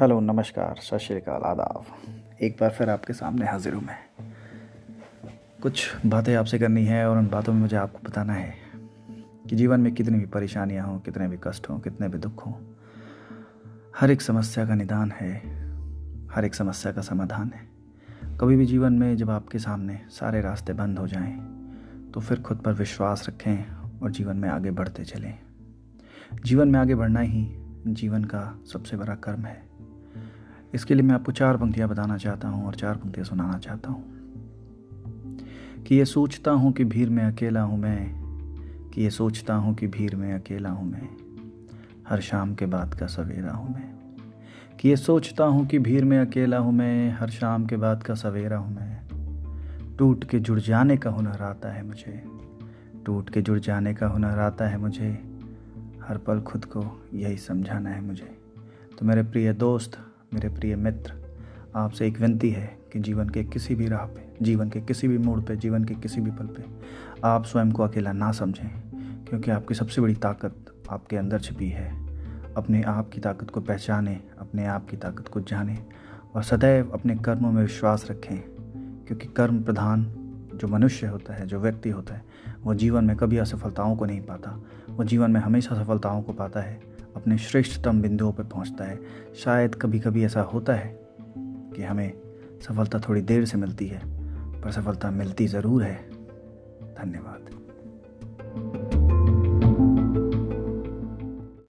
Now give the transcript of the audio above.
Hello, नमस्कार, सत श्रीकाल आदाब। एक बार फिर आपके सामने हाजिर हूँ मैं। कुछ बातें आपसे करनी है और उन बातों में मुझे आपको बताना है कि जीवन में कितनी भी परेशानियाँ हों, कितने भी कष्ट हों, कितने भी दुख हों, हर एक समस्या का निदान है, हर एक समस्या का समाधान है। कभी भी जीवन में जब आपके सामने सारे रास्ते बंद हो जाएँ तो फिर खुद पर विश्वास रखें और जीवन में आगे बढ़ते चलें। जीवन में आगे बढ़ना ही जीवन का सबसे बड़ा कर्म है। इसके लिए मैं आपको चार पंक्तियाँ बताना चाहता हूँ और चार पंक्तियाँ सुनाना चाहता हूँ। कि ये सोचता हूँ कि भीड़ में अकेला हूँ मैं, कि ये सोचता हूँ कि भीड़ में अकेला हूँ मैं, हर शाम के बाद का सवेरा हूँ मैं। कि ये सोचता हूँ कि भीड़ में अकेला हूँ मैं, हर शाम के बाद का सवेरा हूँ मैं। टूट के जुड़ जाने का हुनर आता है मुझे, टूट के जुड़ जाने का हुनर आता है मुझे, हर पल खुद को यही समझाना है मुझे। तो मेरे प्रिय दोस्त मेरे प्रिय मित्र, आपसे एक विनती है कि जीवन के किसी भी राह पे, जीवन के किसी भी मोड़ पे, जीवन के किसी भी पल पे आप स्वयं को अकेला ना समझें, क्योंकि आपकी सबसे बड़ी ताकत आपके अंदर छिपी है। अपने आप की ताकत को पहचानें, अपने आप की ताकत को जाने और सदैव अपने कर्मों में विश्वास रखें, क्योंकि कर्म प्रधान जो मनुष्य होता है, जो व्यक्ति होता है, वो जीवन में कभी असफलताओं को नहीं पाता, वो जीवन में हमेशा सफलताओं को पाता है। अपने श्रेष्ठतम बिंदुओं पर पहुँचता है। शायद कभी कभी ऐसा होता है कि हमें सफलता थोड़ी देर से मिलती है, पर सफलता मिलती ज़रूर है। धन्यवाद।